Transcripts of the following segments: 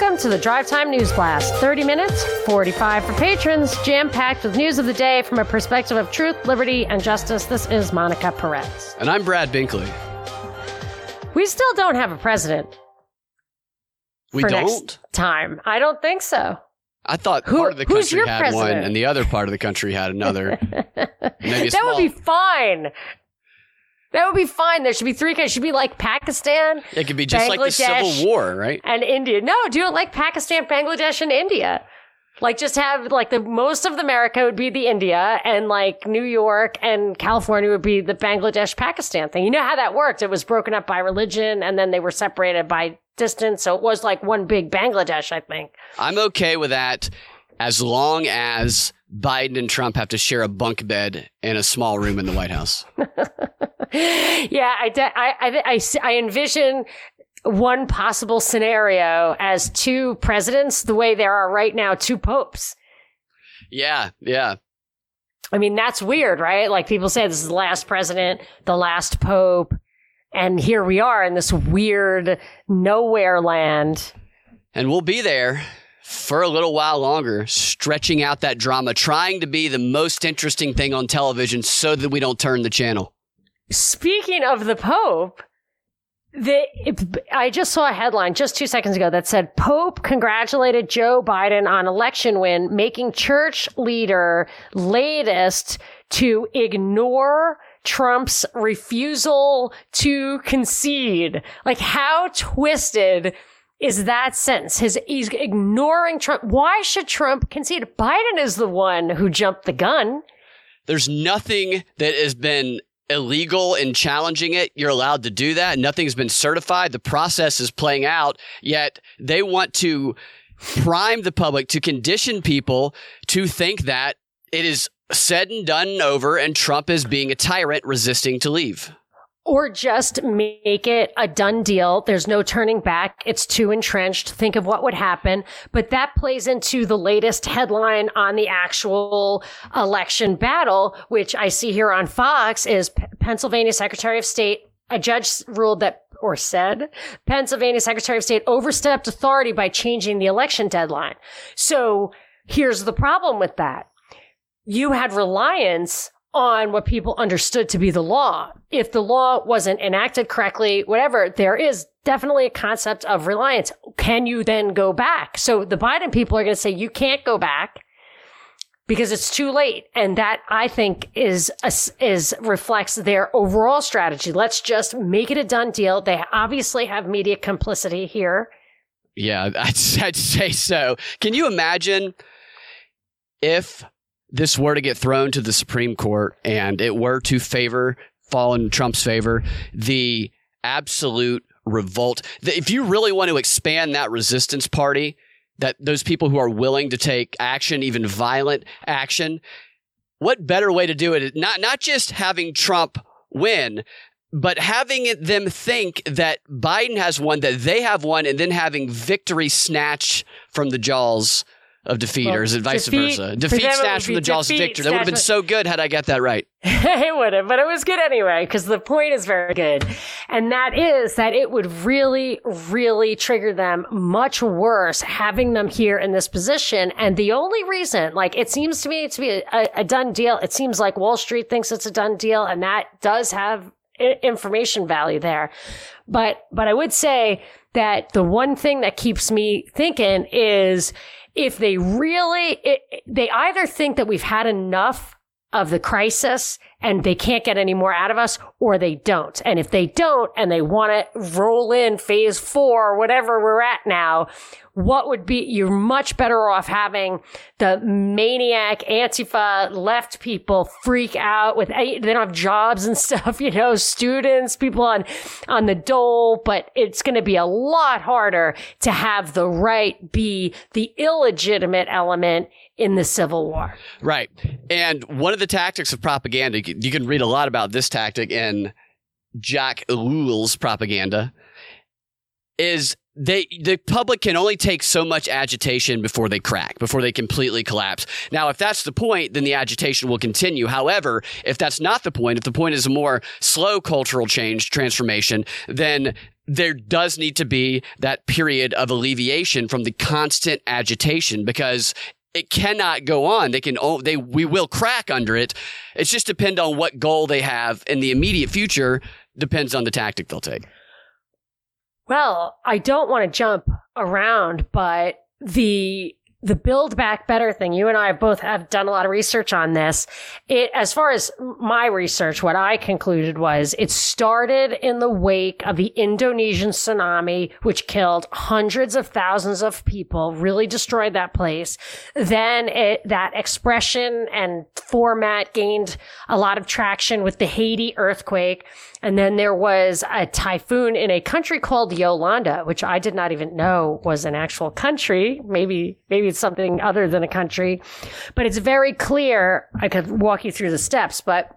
Welcome to the Drive Time News Blast. 30 minutes, 45 for patrons, jam packed with news of the day from a perspective of truth, liberty, and justice. This is Monica Perez. And I'm Brad Binkley. We still don't have a president. We don't? Time. I don't think so. I thought Who- part of the country had president? one and the other part of the country had another. That would be fine. That would be fine. There should be three countries. It should be like Pakistan it could be just like the Bangladesh. Civil War, right? and India. No, do it like Pakistan, Bangladesh, and India. Like just have like the most of America would be the India and like New York and California would be the Bangladesh Pakistan thing. You know how that worked? It was broken up by religion and then they were separated by distance. So it was like one big Bangladesh, I think. I'm okay with that as long as Biden and Trump have to share a bunk bed in a small room in the White House. yeah, I, de- I, I, I, I envision one possible scenario as two presidents, the way there are right now, two popes. Yeah, yeah. I mean, that's weird, right? Like people say this is the last president, the last pope, and here we are in this weird nowhere land. And we'll be there for a little while longer, stretching out that drama, trying to be the most interesting thing on television so that we don't turn the channel. Speaking of the pope, the, I just saw a headline just two seconds ago that said Pope congratulated Joe Biden on election win, making church leader latest to ignore Trump's refusal to concede. Like, how twisted is that sentence? His, he's ignoring Trump. Why should Trump concede? Biden is the one who jumped the gun. There's nothing that has been illegal in challenging it. You're allowed to do that. Nothing's been certified. The process is playing out, yet they want to prime the public to condition people to think that it is said and done and over and Trump is being a tyrant resisting to leave. Or just make it a done deal. There's no turning back. It's too entrenched. Think of what would happen. But that plays into the latest headline on the actual election battle, which I see here on Fox is P- Pennsylvania Secretary of State. A judge ruled that or said Pennsylvania Secretary of State overstepped authority by changing the election deadline. So here's the problem with that you had reliance on what people understood to be the law. If the law wasn't enacted correctly, whatever, there is definitely a concept of reliance. Can you then go back? So the Biden people are going to say you can't go back because it's too late. And that I think is, is reflects their overall strategy. Let's just make it a done deal. They obviously have media complicity here. Yeah, I'd, I'd say so. Can you imagine if this were to get thrown to the Supreme Court and it were to favor, fall in Trump's favor, the absolute revolt? If you really want to expand that resistance party, that those people who are willing to take action, even violent action, what better way to do it? Not not just having Trump win, but having them think that Biden has won, that they have won, and then having victory snatched from the jaws of defeat, Well, or is it vice defeat- versa? Defeat them it would snatched from the jaws of victory. That would have been so good had I got that right. it would have, but it was good anyway, because the point is very good. And that is that it would really, really trigger them much worse having them here in this position. And the only reason, like, it seems to me to be a, a done deal. It seems like Wall Street thinks it's a done deal, and that does have information value there. But, but I would say that the one thing that keeps me thinking is if they really, it, they either think that we've had enough of the crisis and they can't get any more out of us or they don't. And if they don't and they want to roll in phase four whatever we're at now, what would be, you're much better off having the maniac Antifa left people freak out with, eh, they don't have jobs and stuff, you know, students, people on, on the dole, but it's going to be a lot harder to have the right be the illegitimate element in the Civil War. Right. And one of the tactics of propaganda, you can read a lot about this tactic in Jacques Ellul's propaganda, is they the public can only take so much agitation before they crack, before they completely collapse. Now, if that's the point, then the agitation will continue. However, if that's not the point, if the point is a more slow cultural change, transformation, then there does need to be that period of alleviation from the constant agitation because it cannot go on. They can, they, we will crack under it. It's just depend on what goal they have in the immediate future depends on the tactic they'll take. Well, I don't want to jump around, but the the build back better thing. You and i both have done a lot of research on this. It as far as my research what i concluded was it started in the wake of the indonesian tsunami which killed hundreds of thousands of people really destroyed that place. Then it, that expression and format gained a lot of traction with the haiti earthquake. And then there was a typhoon in a country called Yolanda, which I did not even know was an actual country. Maybe, maybe it's something other than a country, but it's very clear. I could walk you through the steps, but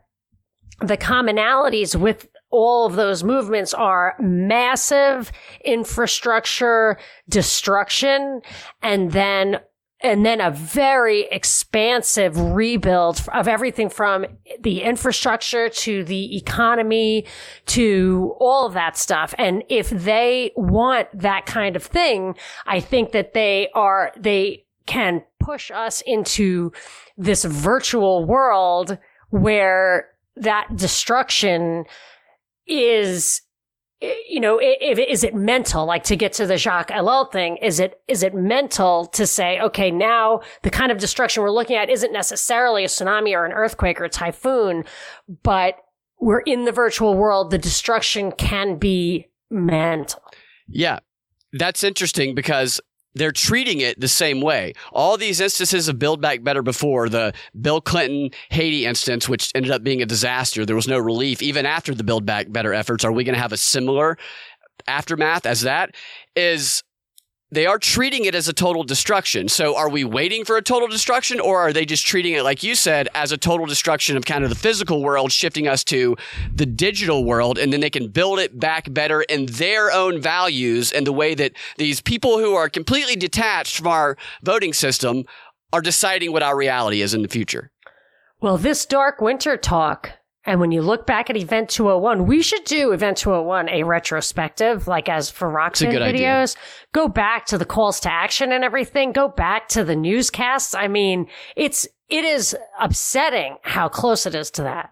the commonalities with all of those movements are massive infrastructure destruction and then and then a very expansive rebuild of everything from the infrastructure to the economy to all of that stuff. And if they want that kind of thing, I think that they are, they can push us into this virtual world where that destruction is you know, if, is it mental, like to get to the Jacques Ellul thing? Is it, is it mental to say, okay, now the kind of destruction we're looking at isn't necessarily a tsunami or an earthquake or a typhoon, but we're in the virtual world. The destruction can be mental. Yeah. That's interesting because they're treating it the same way. All these instances of Build Back Better before, the Bill Clinton Haiti instance, which ended up being a disaster, there was no relief even after the Build Back Better efforts. Are we going to have a similar aftermath as that? Is they are treating it as a total destruction. So are we waiting for a total destruction or are they just treating it, like you said, as a total destruction of kind of the physical world, shifting us to the digital world and then they can build it back better in their own values and the way that these people who are completely detached from our voting system are deciding what our reality is in the future? Well, this dark winter talk and when you look back at Event 201, we should do Event 201 a retrospective, like as for Rokfin videos. Idea. Go back to the calls to action and everything. Go back to the newscasts. I mean, it's, it is upsetting how close it is to that.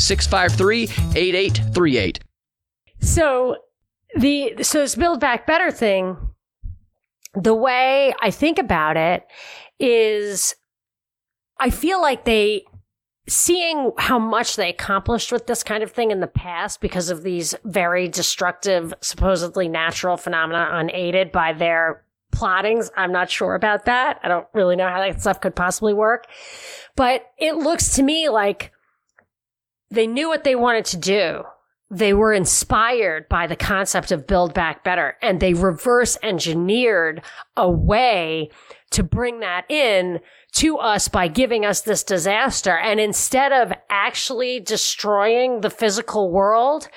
653 8838. So, the so this Build Back Better thing, the way I think about it is I feel like they seeing how much they accomplished with this kind of thing in the past because of these very destructive, supposedly natural phenomena unaided by their plottings. I'm not sure about that. I don't really know how that stuff could possibly work. But it looks to me like they knew what they wanted to do. They were inspired by the concept of build back better and they reverse engineered a way to bring that in to us by giving us this disaster. And instead of actually destroying the physical world,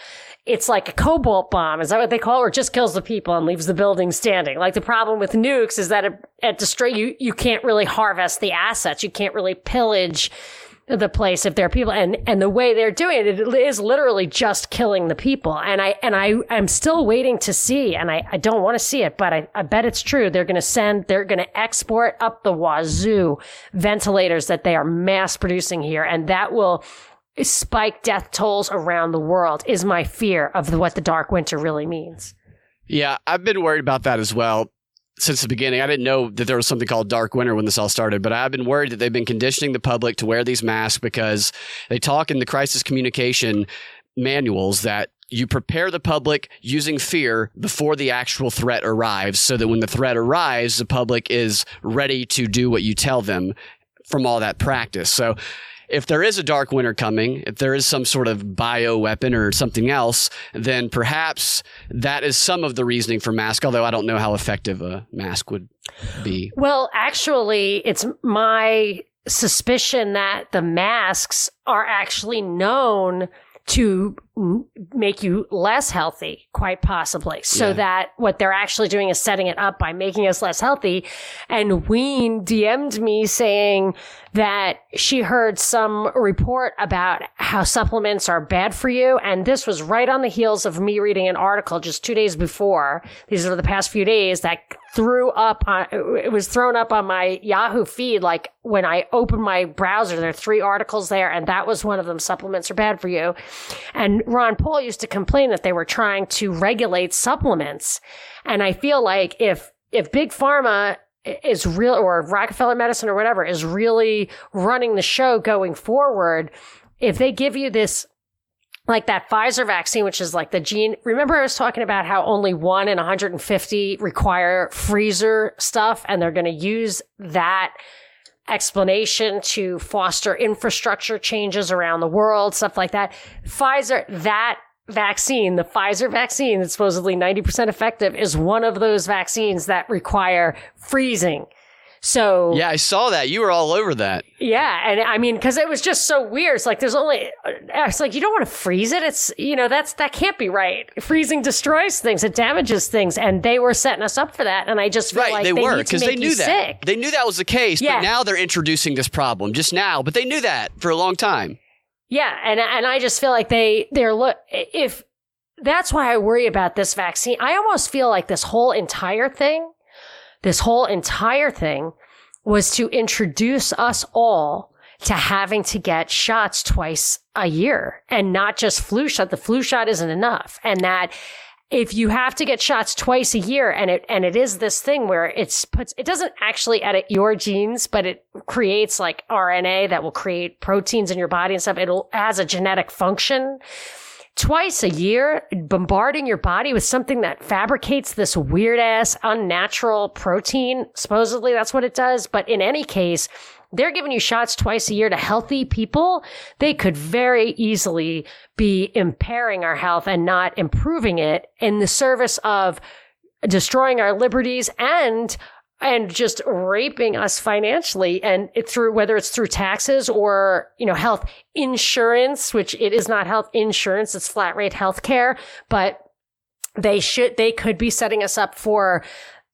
it's like a cobalt bomb. Is that what they call it? Or just kills the people and leaves the building standing. Like the problem with nukes is that it, it destroy you, you can't really harvest the assets. You can't really pillage the place if there are people and and the way they're doing it, it is literally just killing the people. And i and i i'm still waiting to see and i, I don't want to see it but I, I bet it's true. They're going to send they're going to export up the wazoo ventilators that they are mass producing here and that will spike death tolls around the world is my fear of what the dark winter really means. Yeah i've been worried about that as well since the beginning. I didn't know that there was something called dark winter when this all started, but I've been worried that they've been conditioning the public to wear these masks because they talk in the crisis communication manuals that you prepare the public using fear before the actual threat arrives so that when the threat arrives, the public is ready to do what you tell them from all that practice. So if there is a dark winter coming, if there is some sort of bio weapon or something else, then perhaps that is some of the reasoning for mask. Although I don't know how effective a mask would be. Well, actually, it's my suspicion that the masks are actually known to make you less healthy, quite possibly. So Yeah. that what they're actually doing is setting it up by making us less healthy. And Ween DM'd me saying that she heard some report about how supplements are bad for you. And this was right on the heels of me reading an article just two days before. These are the past few days that threw up on, it was thrown up on my Yahoo feed. Like when I opened my browser, there are three articles there and that was one of them. Supplements are bad for you. And Ron Paul used to complain that they were trying to regulate supplements. And I feel like if, if big pharma is real or Rockefeller medicine or whatever is really running the show going forward, if they give you this like that Pfizer vaccine, which is like the gene. Remember, I was talking about how only one in 150 require freezer stuff, and they're going to use that explanation to foster infrastructure changes around the world, stuff like that. Pfizer, that vaccine, the Pfizer vaccine that's supposedly 90% effective, is one of those vaccines that require freezing. So Yeah, I saw that. You were all over that. yeah, and I mean, because it was just so weird. It's like there's only. Uh, it's like you don't want to freeze it. It's you know that's that can't be right. Freezing destroys things. It damages things, and they were setting us up for that. And I just feel Right, like they, they, were because they knew that. sick. They knew that was the case, Yeah. but now they're introducing this problem just now. But they knew that for a long time. Yeah, and and I just feel like they they're look if that's why I worry about this vaccine. I almost feel like this whole entire thing, this whole entire thing was to introduce us all to having to get shots twice a year and not just flu shot. The flu shot isn't enough. And that if you have to get shots twice a year and it and it is this thing where it's puts it doesn't actually edit your genes but it creates like RNA that will create proteins in your body and stuff it'll has a genetic function twice a year bombarding your body with something that fabricates this weird ass unnatural protein supposedly that's what it does but in any case they're giving you shots twice a year to healthy people. They could very easily be impairing our health and not improving it in the service of destroying our liberties and and just raping us financially and it through whether it's through taxes or you know health insurance which it is not health insurance it's flat rate health care but they should they could be setting us up for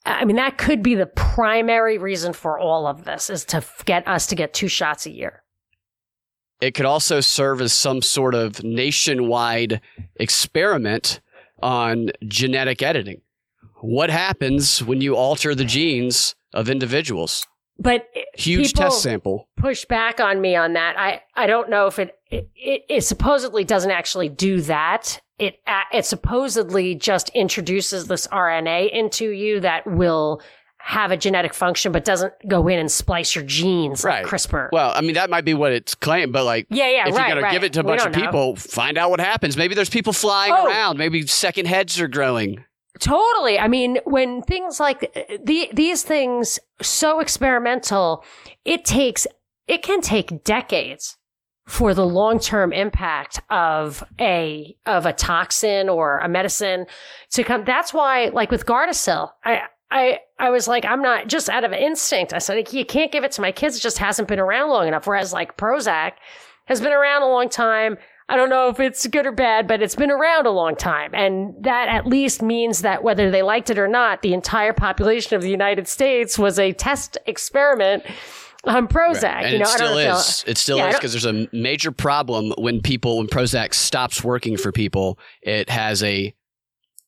I mean, that could be the primary reason for all of this is to get us to get two shots a year. It could also serve as some sort of nationwide experiment on genetic editing. What happens when you alter the genes of individuals? But Huge test sample. push back on me on that. I, I don't know if it, it, it, it supposedly doesn't actually do that. It, it supposedly just introduces this RNA into you that will have a genetic function, but doesn't go in and splice your genes Right. like CRISPR. Well, I mean, that might be what it's claimed, but like, yeah, yeah, if right, you're going right. to give it to a We bunch of don't know. people, find out what happens. Maybe there's people flying Oh. around. Maybe second heads are growing. Totally. I mean, when things like uh, the, these things so experimental, it takes it can take decades for the long-term impact of a of a toxin or a medicine to come. That's why like with Gardasil, I I I was like I'm not just out of instinct. I said you can't give it to my kids. It just hasn't been around long enough whereas like Prozac has been around a long time. I don't know if it's good or bad, but it's been around a long time. And that at least means that whether they liked it or not, the entire population of the United States was a test experiment on Prozac. And you know, it I don't still know is. It still Yeah, is because there's a major problem when people, when Prozac stops working for people, it has a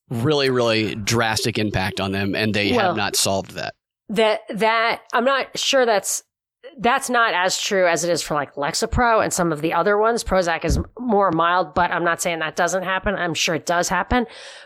really, really drastic impact on them, and they Well- have not solved that. that that I'm not sure that's that's not as true as it is for like Lexapro and some of the other ones. Prozac is more mild, but I'm not saying that doesn't happen. I'm sure it does happen,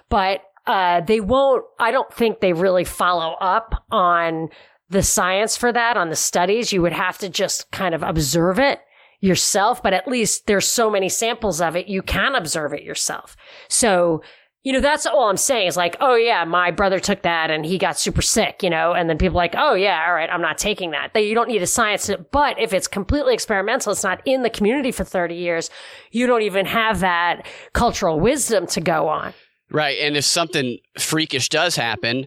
but uh, they won't. I don't think they really follow up on the science for that on the studies. You would have to just kind of observe it yourself, but at least there's so many samples of it, you can observe it yourself. So you know, that's all I'm saying is like, oh yeah, my brother took that and he got super sick, you know, and then people like, oh yeah, all right, I'm not taking that. That you don't need a science, but if it's completely experimental, it's not in the community for 30 years, you don't even have that cultural wisdom to go on. Right. And if something freakish does happen,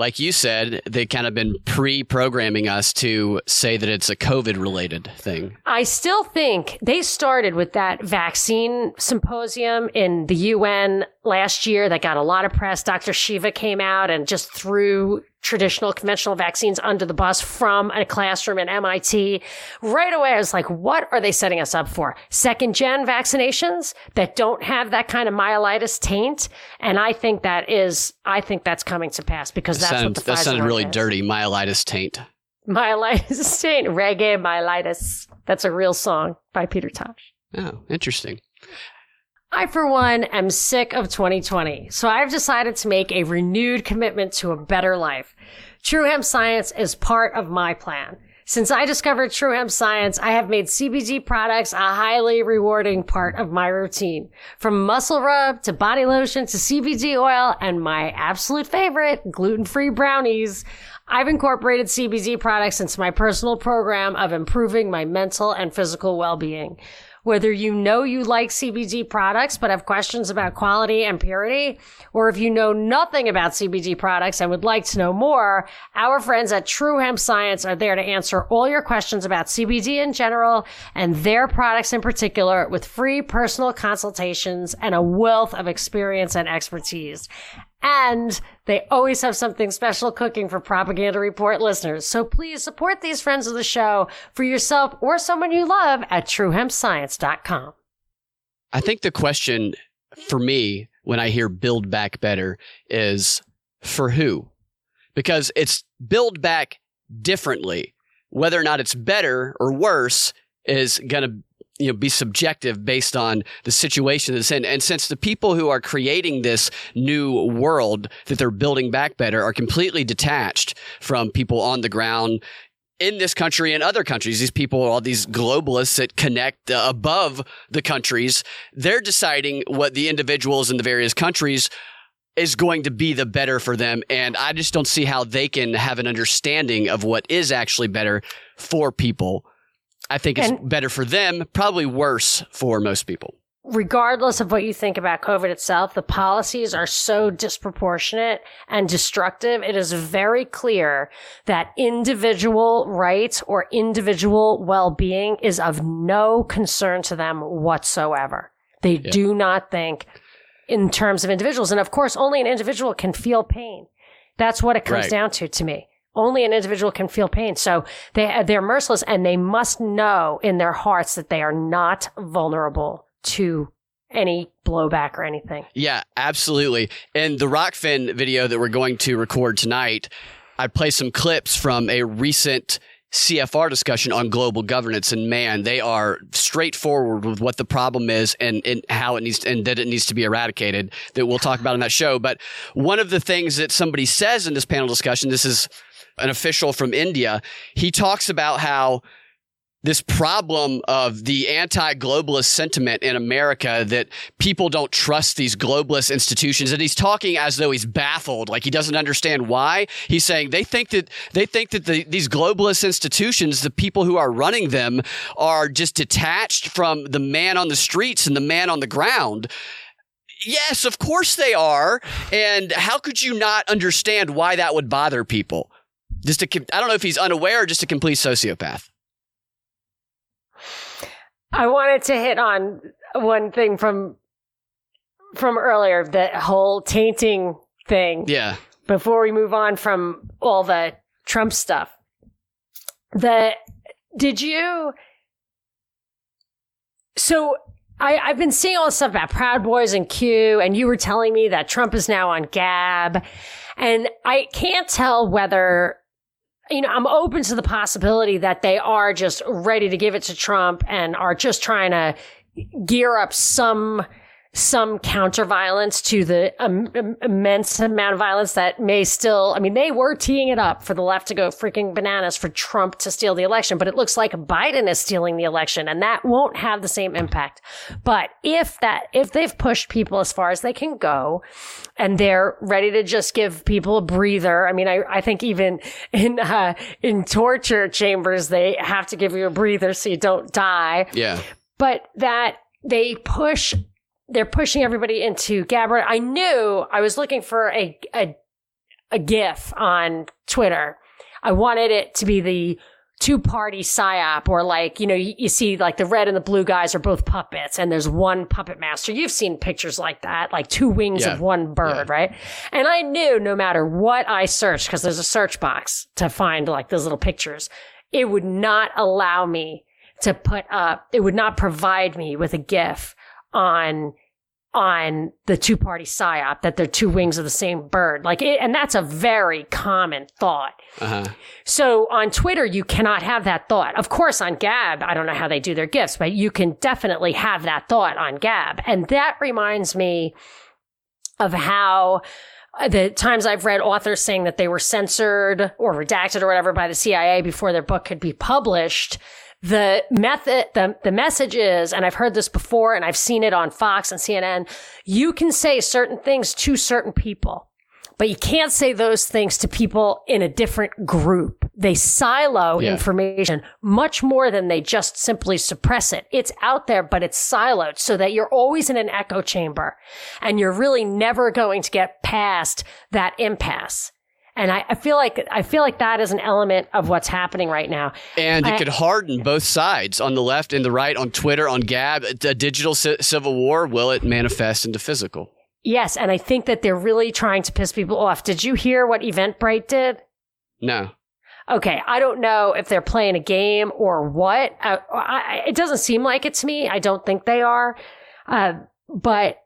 like you said, they kind of been pre programming us to say that it's a COVID related thing. I still think they started with that vaccine symposium in the UN last year that got a lot of press. Dr. Shiva came out and just threw traditional conventional vaccines under the bus from a classroom at MIT. Right away, I was like, what are they setting us up for? Second gen vaccinations that don't have that kind of myelitis taint. And I think that is, I think that's coming to pass because that's sound, what the that Pfizer sounded really is. dirty. Myelitis taint. Myelitis taint, reggae myelitis. That's a real song by Peter Tosh. Oh, interesting. I, for one, am sick of 2020, so I've decided to make a renewed commitment to a better life. True Hemp Science is part of my plan. Since I discovered True Hemp Science, I have made CBD products a highly rewarding part of my routine. From muscle rub to body lotion to CBD oil and my absolute favorite, gluten-free brownies, I've incorporated CBD products into my personal program of improving my mental and physical well-being. Whether you know you like CBD products but have questions about quality and purity, or if you know nothing about CBD products and would like to know more, our friends at True Hemp Science are there to answer all your questions about CBD in general and their products in particular with free personal consultations and a wealth of experience and expertise. And they always have something special cooking for Propaganda Report listeners. So please support these friends of the show for yourself or someone you love at truehempscience.com. I think the question for me when I hear build back better is for who? Because it's build back differently. Whether or not it's better or worse is going to you know be subjective based on the situation that's in and since the people who are creating this new world that they're building back better are completely detached from people on the ground in this country and other countries, these people, all these globalists that connect uh, above the countries, they're deciding what the individuals in the various countries is going to be the better for them. And I just don't see how they can have an understanding of what is actually better for people. I think it's better for them, probably worse for most people. regardless of what you think about COVID itself, the policies are so disproportionate and destructive. It is very clear that individual rights or individual well-being is of no concern to them whatsoever. They do not think in terms of individuals. And of course, only an individual can feel pain. That's what it comes Right. down to to me. Only an individual can feel pain. So they, they're merciless and they must know in their hearts that they are not vulnerable to any blowback or anything. Yeah, absolutely. In the Rokfin video that we're going to record tonight, I play some clips from a recent CFR discussion on global governance, and man, they are straightforward with what the problem is and, and how it needs and that it needs to be eradicated. That we'll talk about in that show. But one of the things that somebody says in this panel discussion, this is an official from India, he talks about how this problem of the anti-globalist sentiment in America that people don't trust these globalist institutions and he's talking as though he's baffled like he doesn't understand why. He's saying they think that they think that the, these globalist institutions the people who are running them are just detached from the man on the streets and the man on the ground. Yes of course they are. And how could you not understand why that would bother people just a, I don't know if he's unaware or just a complete sociopath I wanted to hit on one thing from from earlier, that whole tainting thing. yeah before we move on from all the Trump stuff. The did you so I, I've been seeing all this stuff about Proud Boys and Q, and you were telling me that Trump is now on Gab. And I can't tell whether, you know, I'm open to the possibility that they are just ready to give it to Trump and are just trying to gear up some some counter violence to the um, immense amount of violence that may still, I mean, they were teeing it up for the left to go freaking bananas for Trump to steal the election, but it looks like Biden is stealing the election and that won't have the same impact. But if that, if they've pushed people as far as they can go and they're ready to just give people a breather, I mean, I, I think even in, uh, in torture chambers, they have to give you a breather so you don't die. Yeah. But that they push they're pushing everybody into Gabbard. I knew I was looking for a, a, a GIF on Twitter. I wanted it to be the two party psyop or like, you know, you, you, see like the red and the blue guys are both puppets and there's one puppet master. You've seen pictures like that, like two wings yeah. of one bird, yeah. right? And I knew no matter what I searched, because there's a search box to find like those little pictures, it would not allow me to put up, it would not provide me with a GIF on on the two party psyop that they're two wings of the same bird. Like it, and that's a very common thought. Uh-huh. So on Twitter, you cannot have that thought. Of course, on Gab, I don't know how they do their gifts, but you can definitely have that thought on Gab. And that reminds me of how uh, the times I've read authors saying that they were censored or redacted or whatever by the CIA before their book could be published the method, the, the message is, and I've heard this before and I've seen it on Fox and CNN, you can say certain things to certain people, but you can't say those things to people in a different group. They silo yeah. information much more than they just simply suppress it. It's out there, but it's siloed so that you're always in an echo chamber and you're really never going to get past that impasse. And I, I, feel like I feel like that is an element of what's happening right now. And it I, could harden both sides on the left and the right, on Twitter, on Gab. A digital c- civil war will it manifest into physical? Yes, and I think that they're really trying to piss people off. Did you hear what Eventbrite did? No. Okay, I don't know if they're playing a game or what. Uh, I, it doesn't seem like it to me. I don't think they are. Uh, but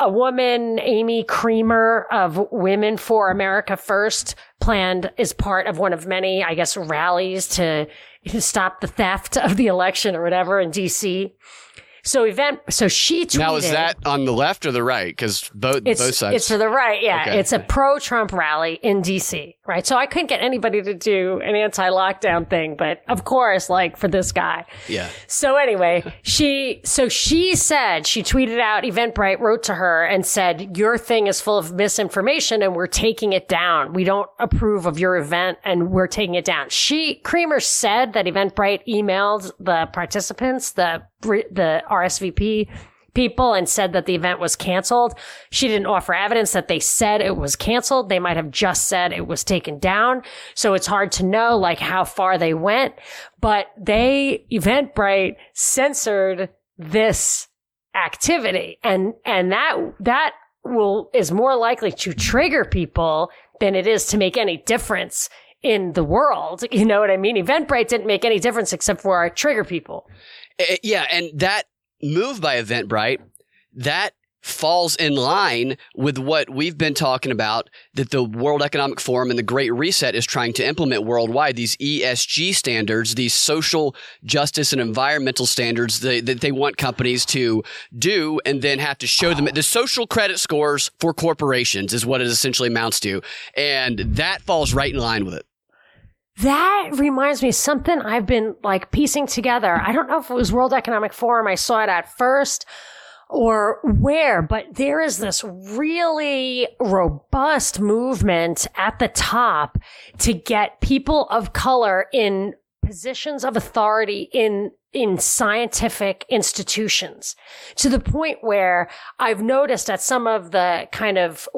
a woman, Amy Kremer of Women for America First, planned is part of one of many, I guess, rallies to stop the theft of the election or whatever in DC. So event. So she tweeted. Now is that on the left or the right? Because both both sides. It's to the right. Yeah, okay. it's a pro-Trump rally in D.C. Right. So I couldn't get anybody to do an anti-lockdown thing, but of course, like for this guy. Yeah. So anyway, she so she said she tweeted out. Eventbrite wrote to her and said, "Your thing is full of misinformation, and we're taking it down. We don't approve of your event, and we're taking it down." She Kremer said that Eventbrite emailed the participants the the RSVP people and said that the event was canceled. She didn't offer evidence that they said it was canceled. They might have just said it was taken down. So it's hard to know like how far they went, but they Eventbrite censored this activity and and that that will is more likely to trigger people than it is to make any difference in the world. You know what I mean? Eventbrite didn't make any difference except for our trigger people. Uh, yeah, and that move by Eventbrite, that falls in line with what we've been talking about that the World Economic Forum and the Great Reset is trying to implement worldwide these ESG standards, these social justice and environmental standards that, that they want companies to do and then have to show them the social credit scores for corporations is what it essentially amounts to. And that falls right in line with it. That reminds me of something I've been like piecing together. I don't know if it was World Economic Forum. I saw it at first or where, but there is this really robust movement at the top to get people of color in positions of authority in in scientific institutions to the point where I've noticed at some of the kind of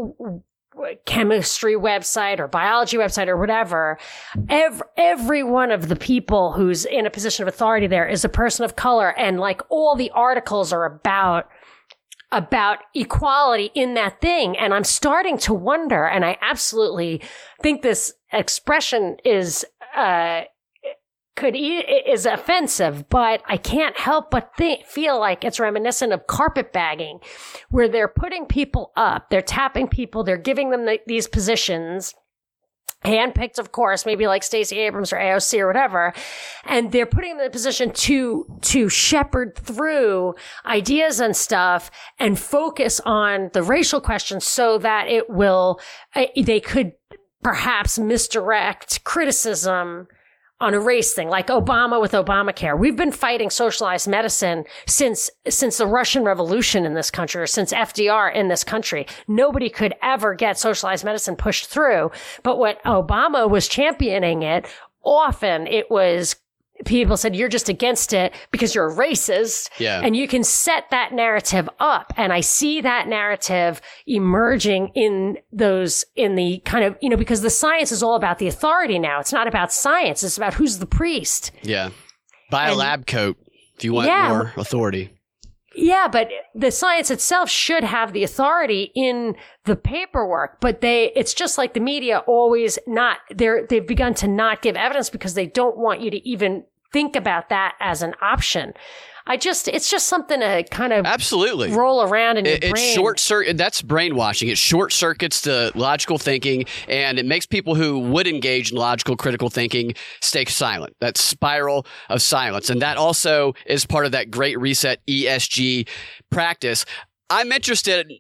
chemistry website or biology website or whatever, every, every one of the people who's in a position of authority there is a person of color. And like all the articles are about, about equality in that thing. And I'm starting to wonder, and I absolutely think this expression is, uh, could is offensive, but I can't help but think, feel like it's reminiscent of carpetbagging, where they're putting people up, they're tapping people, they're giving them the, these positions, handpicked, of course, maybe like Stacey Abrams or AOC or whatever. And they're putting them in a position to, to shepherd through ideas and stuff and focus on the racial questions so that it will, uh, they could perhaps misdirect criticism on a race thing, like Obama with Obamacare. We've been fighting socialized medicine since, since the Russian Revolution in this country or since FDR in this country. Nobody could ever get socialized medicine pushed through. But when Obama was championing it, often it was people said you're just against it because you're a racist. Yeah. And you can set that narrative up. And I see that narrative emerging in those, in the kind of, you know, because the science is all about the authority now. It's not about science. It's about who's the priest. Yeah. Buy a lab coat if you want Yeah. more authority. Yeah, but the science itself should have the authority in the paperwork, but they, it's just like the media always not, they're, they've begun to not give evidence because they don't want you to even think about that as an option. I just, it's just something to kind of Absolutely. roll around in your It, it's brain. short circuit. That's brainwashing. It short circuits the logical thinking, and it makes people who would engage in logical critical thinking stay silent. That spiral of silence, and that also is part of that Great Reset ESG practice. I'm interested.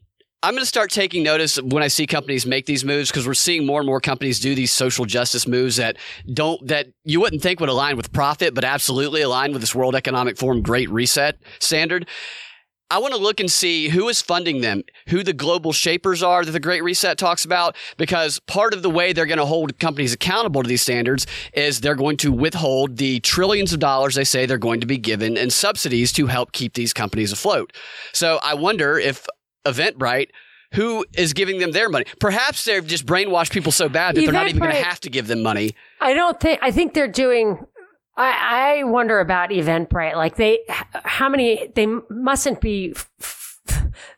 I'm going to start taking notice when I see companies make these moves because we're seeing more and more companies do these social justice moves that don't that you wouldn't think would align with profit, but absolutely align with this World Economic Forum Great Reset standard. I want to look and see who is funding them, who the global shapers are that the Great Reset talks about, because part of the way they're going to hold companies accountable to these standards is they're going to withhold the trillions of dollars they say they're going to be given in subsidies to help keep these companies afloat. So I wonder if Eventbrite, who is giving them their money? Perhaps they've just brainwashed people so bad that they're not even going to have to give them money. I don't think. I think they're doing. I, I wonder about Eventbrite. Like they, how many? They mustn't be f-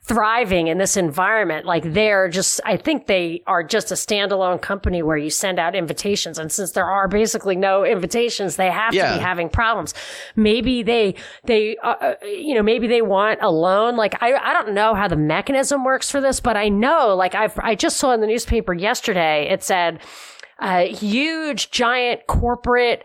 thriving in this environment. Like they're just. I think they are just a standalone company where you send out invitations, and since there are basically no invitations, they have Yeah. to be having problems. Maybe they, they, uh, uh, you know, maybe they want a loan. Like I, I don't know how the mechanism works for this, but I know. Like I've, I just saw in the newspaper yesterday. It said uh, huge, giant corporate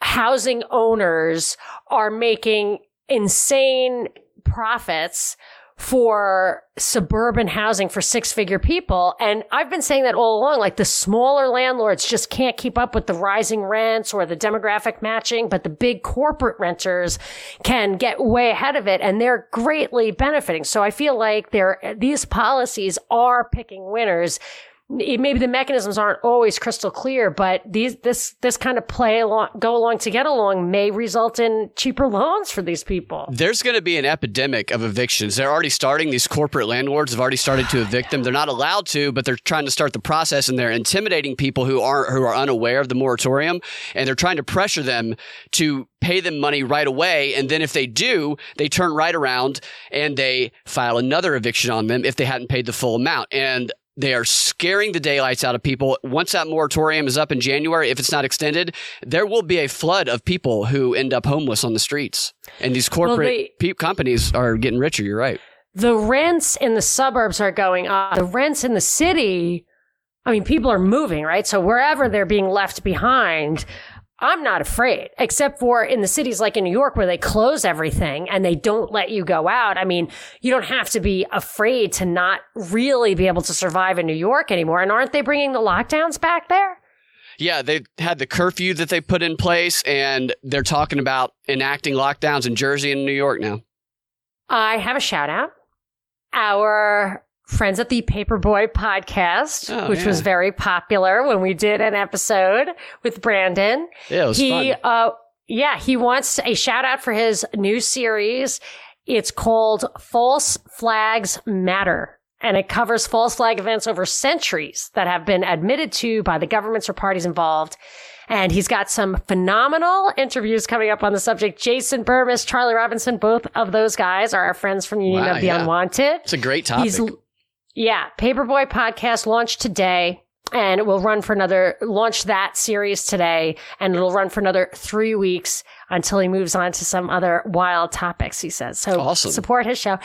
housing owners are making insane profits for suburban housing for six figure people. And I've been saying that all along. Like the smaller landlords just can't keep up with the rising rents or the demographic matching, but the big corporate renters can get way ahead of it and they're greatly benefiting. So I feel like they're, these policies are picking winners maybe the mechanisms aren't always crystal clear, but these this this kind of play along, go along to get along may result in cheaper loans for these people. There's going to be an epidemic of evictions. They're already starting. These corporate landlords have already started to evict them. They're not allowed to, but they're trying to start the process, and they're intimidating people who aren't who are unaware of the moratorium, and they're trying to pressure them to pay them money right away. And then if they do, they turn right around and they file another eviction on them if they hadn't paid the full amount. And they are scaring the daylights out of people. Once that moratorium is up in January, if it's not extended, there will be a flood of people who end up homeless on the streets. And these corporate they- pe- companies are getting richer. You're right. The rents in the suburbs are going up. The rents in the city, I mean, people are moving, right? So wherever they're being left behind, I'm not afraid, except for in the cities like in New York where they close everything and they don't let you go out. I mean, you don't have to be afraid to not really be able to survive in New York anymore. And aren't they bringing the lockdowns back there? Yeah, they had the curfew that they put in place, and they're talking about enacting lockdowns in Jersey and New York now. I have a shout out. Our friends at the Paperboy podcast, Oh, which was very popular when we did an episode with Brandon. Yeah, it was he, fun. uh, yeah, he wants a shout out for his new series. It's called False Flags Matter. And it covers false flag events over centuries that have been admitted to by the governments or parties involved. And he's got some phenomenal interviews coming up on the subject. Jason Bermas, Charlie Robinson, both of those guys are our friends from Union Wow, of the yeah. Unwanted. It's a great topic. He's, yeah, Paperboy podcast launched today and it will run for another, launch that series today and it'll run for another three weeks until he moves on to some other wild topics, he says. So Awesome. support his show.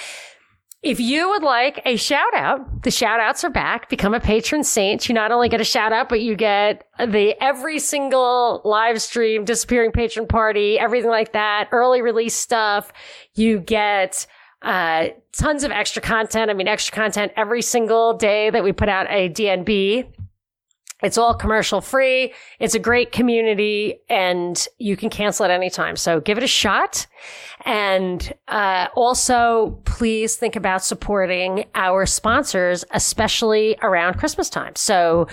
If you would like a shout out, the shout outs are back. Become a patron saint. You not only get a shout out, but you get the every single live stream, disappearing patron party, everything like that, early release stuff. You get uh, tons of extra content. I mean, extra content every single day that we put out a DNB. It's all commercial free. It's a great community and you can cancel at any time. So give it a shot. And uh, also, please think about supporting our sponsors, especially around Christmas time. So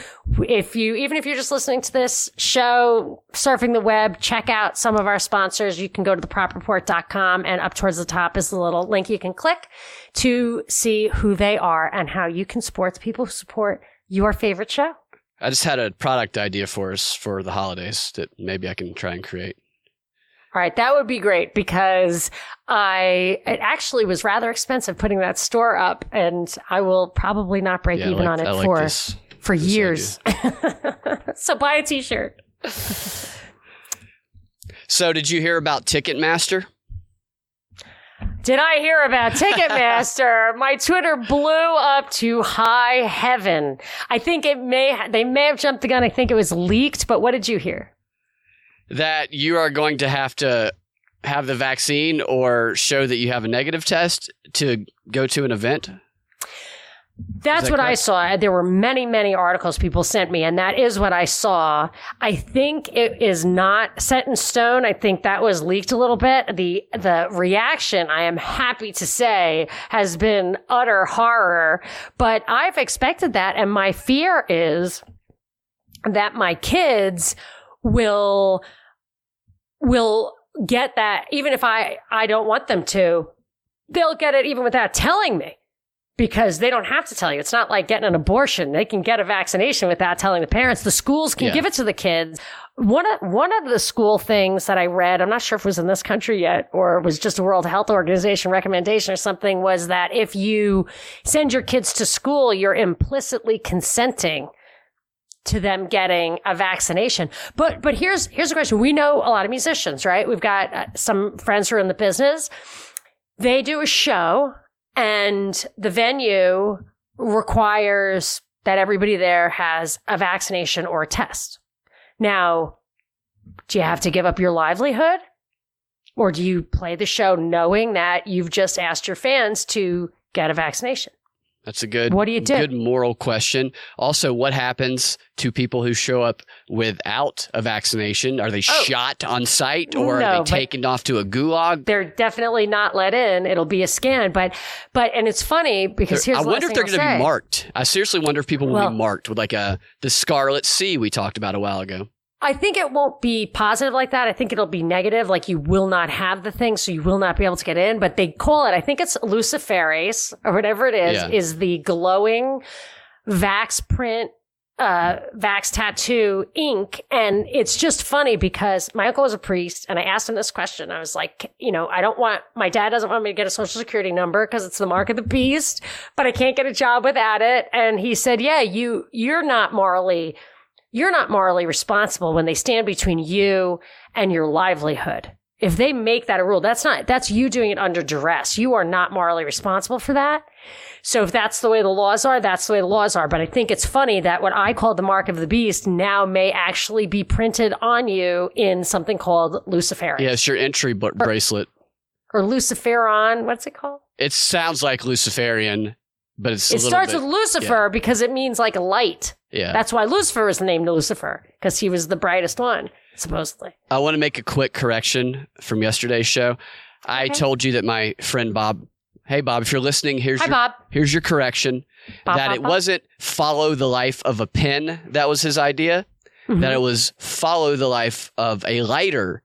if you, even if you're just listening to this show, surfing the web, check out some of our sponsors. You can go to thepropreport.com and up towards the top is the little link you can click to see who they are and how you can support the people who support your favorite show. I just had a product idea for us for the holidays that maybe I can try and create. All right, that would be great because I it actually was rather expensive putting that store up, and I will probably not break Yeah, even like- on it like for this- for this years. so buy a T-shirt. So, did you hear about Ticketmaster? Did I hear about Ticketmaster? My Twitter blew up to high heaven. I think it may ha- they may have jumped the gun. I think it was leaked, but what did you hear? That you are going to have to have the vaccine or show that you have a negative test to go to an event? That's that what I saw. There were many, many articles people sent me, and that is what I saw. I think it is not set in stone. I think that was leaked a little bit. The the reaction, I am happy to say, has been utter horror. But I've expected that, and my fear is that my kids will will get that even if I I don't want them to. They'll get it even without telling me because they don't have to tell you. It's not like getting an abortion. They can get a vaccination without telling the parents. The schools can Yeah. give it to the kids. One of, one of the school things that I read, I'm not sure if it was in this country yet or it was just a World Health Organization recommendation or something, was that if you send your kids to school, you're implicitly consenting to them getting a vaccination. But but here's here's a question. We know a lot of musicians, right? We've got uh, some friends who are in the business. They do a show and the venue requires that everybody there has a vaccination or a test. Now, do you have to give up your livelihood? Or do you play the show knowing that you've just asked your fans to get a vaccination? That's a good What do you do? good moral question. Also, what happens to people who show up without a vaccination? Are they Oh. shot on site or No, are they taken off to a gulag? They're definitely not let in. It'll be a scan, but but and it's funny because here's what I wonder if they're going to be marked. I seriously wonder if people will Well- be marked with like a the Scarlet C we talked about a while ago. I think it won't be positive like that. I think it'll be negative, like you will not have the thing, so you will not be able to get in. But they call it, I think it's luciferase or whatever it is, Yeah. is the glowing Vax print, uh, Vax tattoo ink. And it's just funny because my uncle was a priest and I asked him this question. I was like, you know, I don't want, my dad doesn't want me to get a social security number because it's the mark of the beast, but I can't get a job without it. And he said, yeah, you, you're not morally you're not morally responsible when they stand between you and your livelihood. If they make that a rule, that's not, that's you doing it under duress. You are not morally responsible for that. So if that's the way the laws are, that's the way the laws are. But I think it's funny that what I call the mark of the beast now may actually be printed on you in something called Luciferin Yeah, it's your entry br- bracelet. or Luciferon. What's it called? It sounds like Luciferian, but it's a It starts bit, with Lucifer because it means like a light. yeah. That's why Lucifer is named Lucifer because he was the brightest one, supposedly. I want to make a quick correction from yesterday's show. I Okay. told you that my friend Bob. Hey Bob, if you're listening, here's Hi, your Bob. here's your correction. Bob, that Bob, it Bob. wasn't follow the life of a pen that was his idea. Mhm. That it was follow the life of a lighter,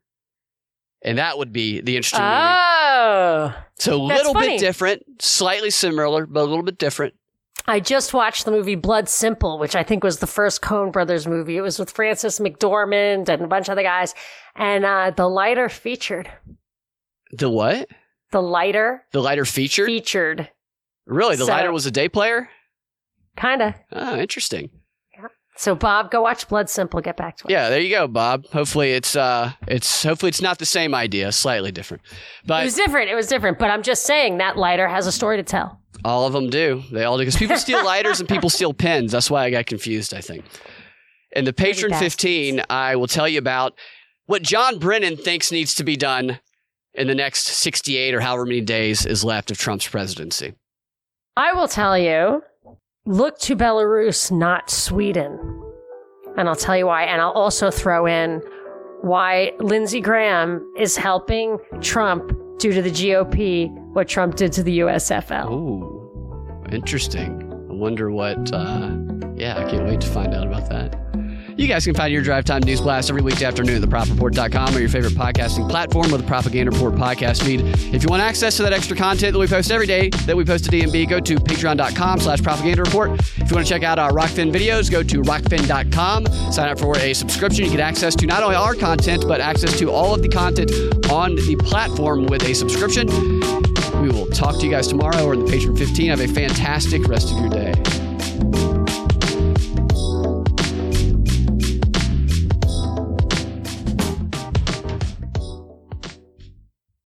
and that would be the interesting movie. Oh, So a little funny. bit different, slightly similar, but a little bit different. I just watched the movie Blood Simple, which I think was the first Coen Brothers movie. It was with Frances McDormand and a bunch of other guys, and uh, the lighter featured. The what? The lighter The lighter featured? featured, Really? The So- lighter was a day player? kind of. Oh, interesting. So Bob, go watch Blood Simple. Get back to it. Yeah, there you go, Bob. Hopefully it's uh it's hopefully it's not the same idea, slightly different. It was different. It was different. But I'm just saying that lighter has a story to tell. All of them do. They all do because people steal lighters and people steal pens. That's why I got confused. I think. In the Patreon 15, I will tell you about what John Brennan thinks needs to be done in the next 68 or however many days is left of Trump's presidency. I will tell you look to Belarus, not Sweden. And I'll tell you why. And I'll also throw in why Lindsey Graham is helping Trump due to the GOP what Trump did to the USFL. Oh, interesting. I wonder what. Uh, yeah, I can't wait to find out about that. You guys can find your Drive Time News Blast every weekday afternoon at thepropreport.com or your favorite podcasting platform with the Propaganda Report podcast feed. If you want access to that extra content that we post every day that we post to DNB, go to patreon.com slash propaganda report. If you want to check out our Rokfin videos, go to rokfin.com. Sign up for a subscription. You get access to not only our content, but access to all of the content on the platform with a subscription. We will talk to you guys tomorrow or in the Patreon 15. Have a fantastic rest of your day.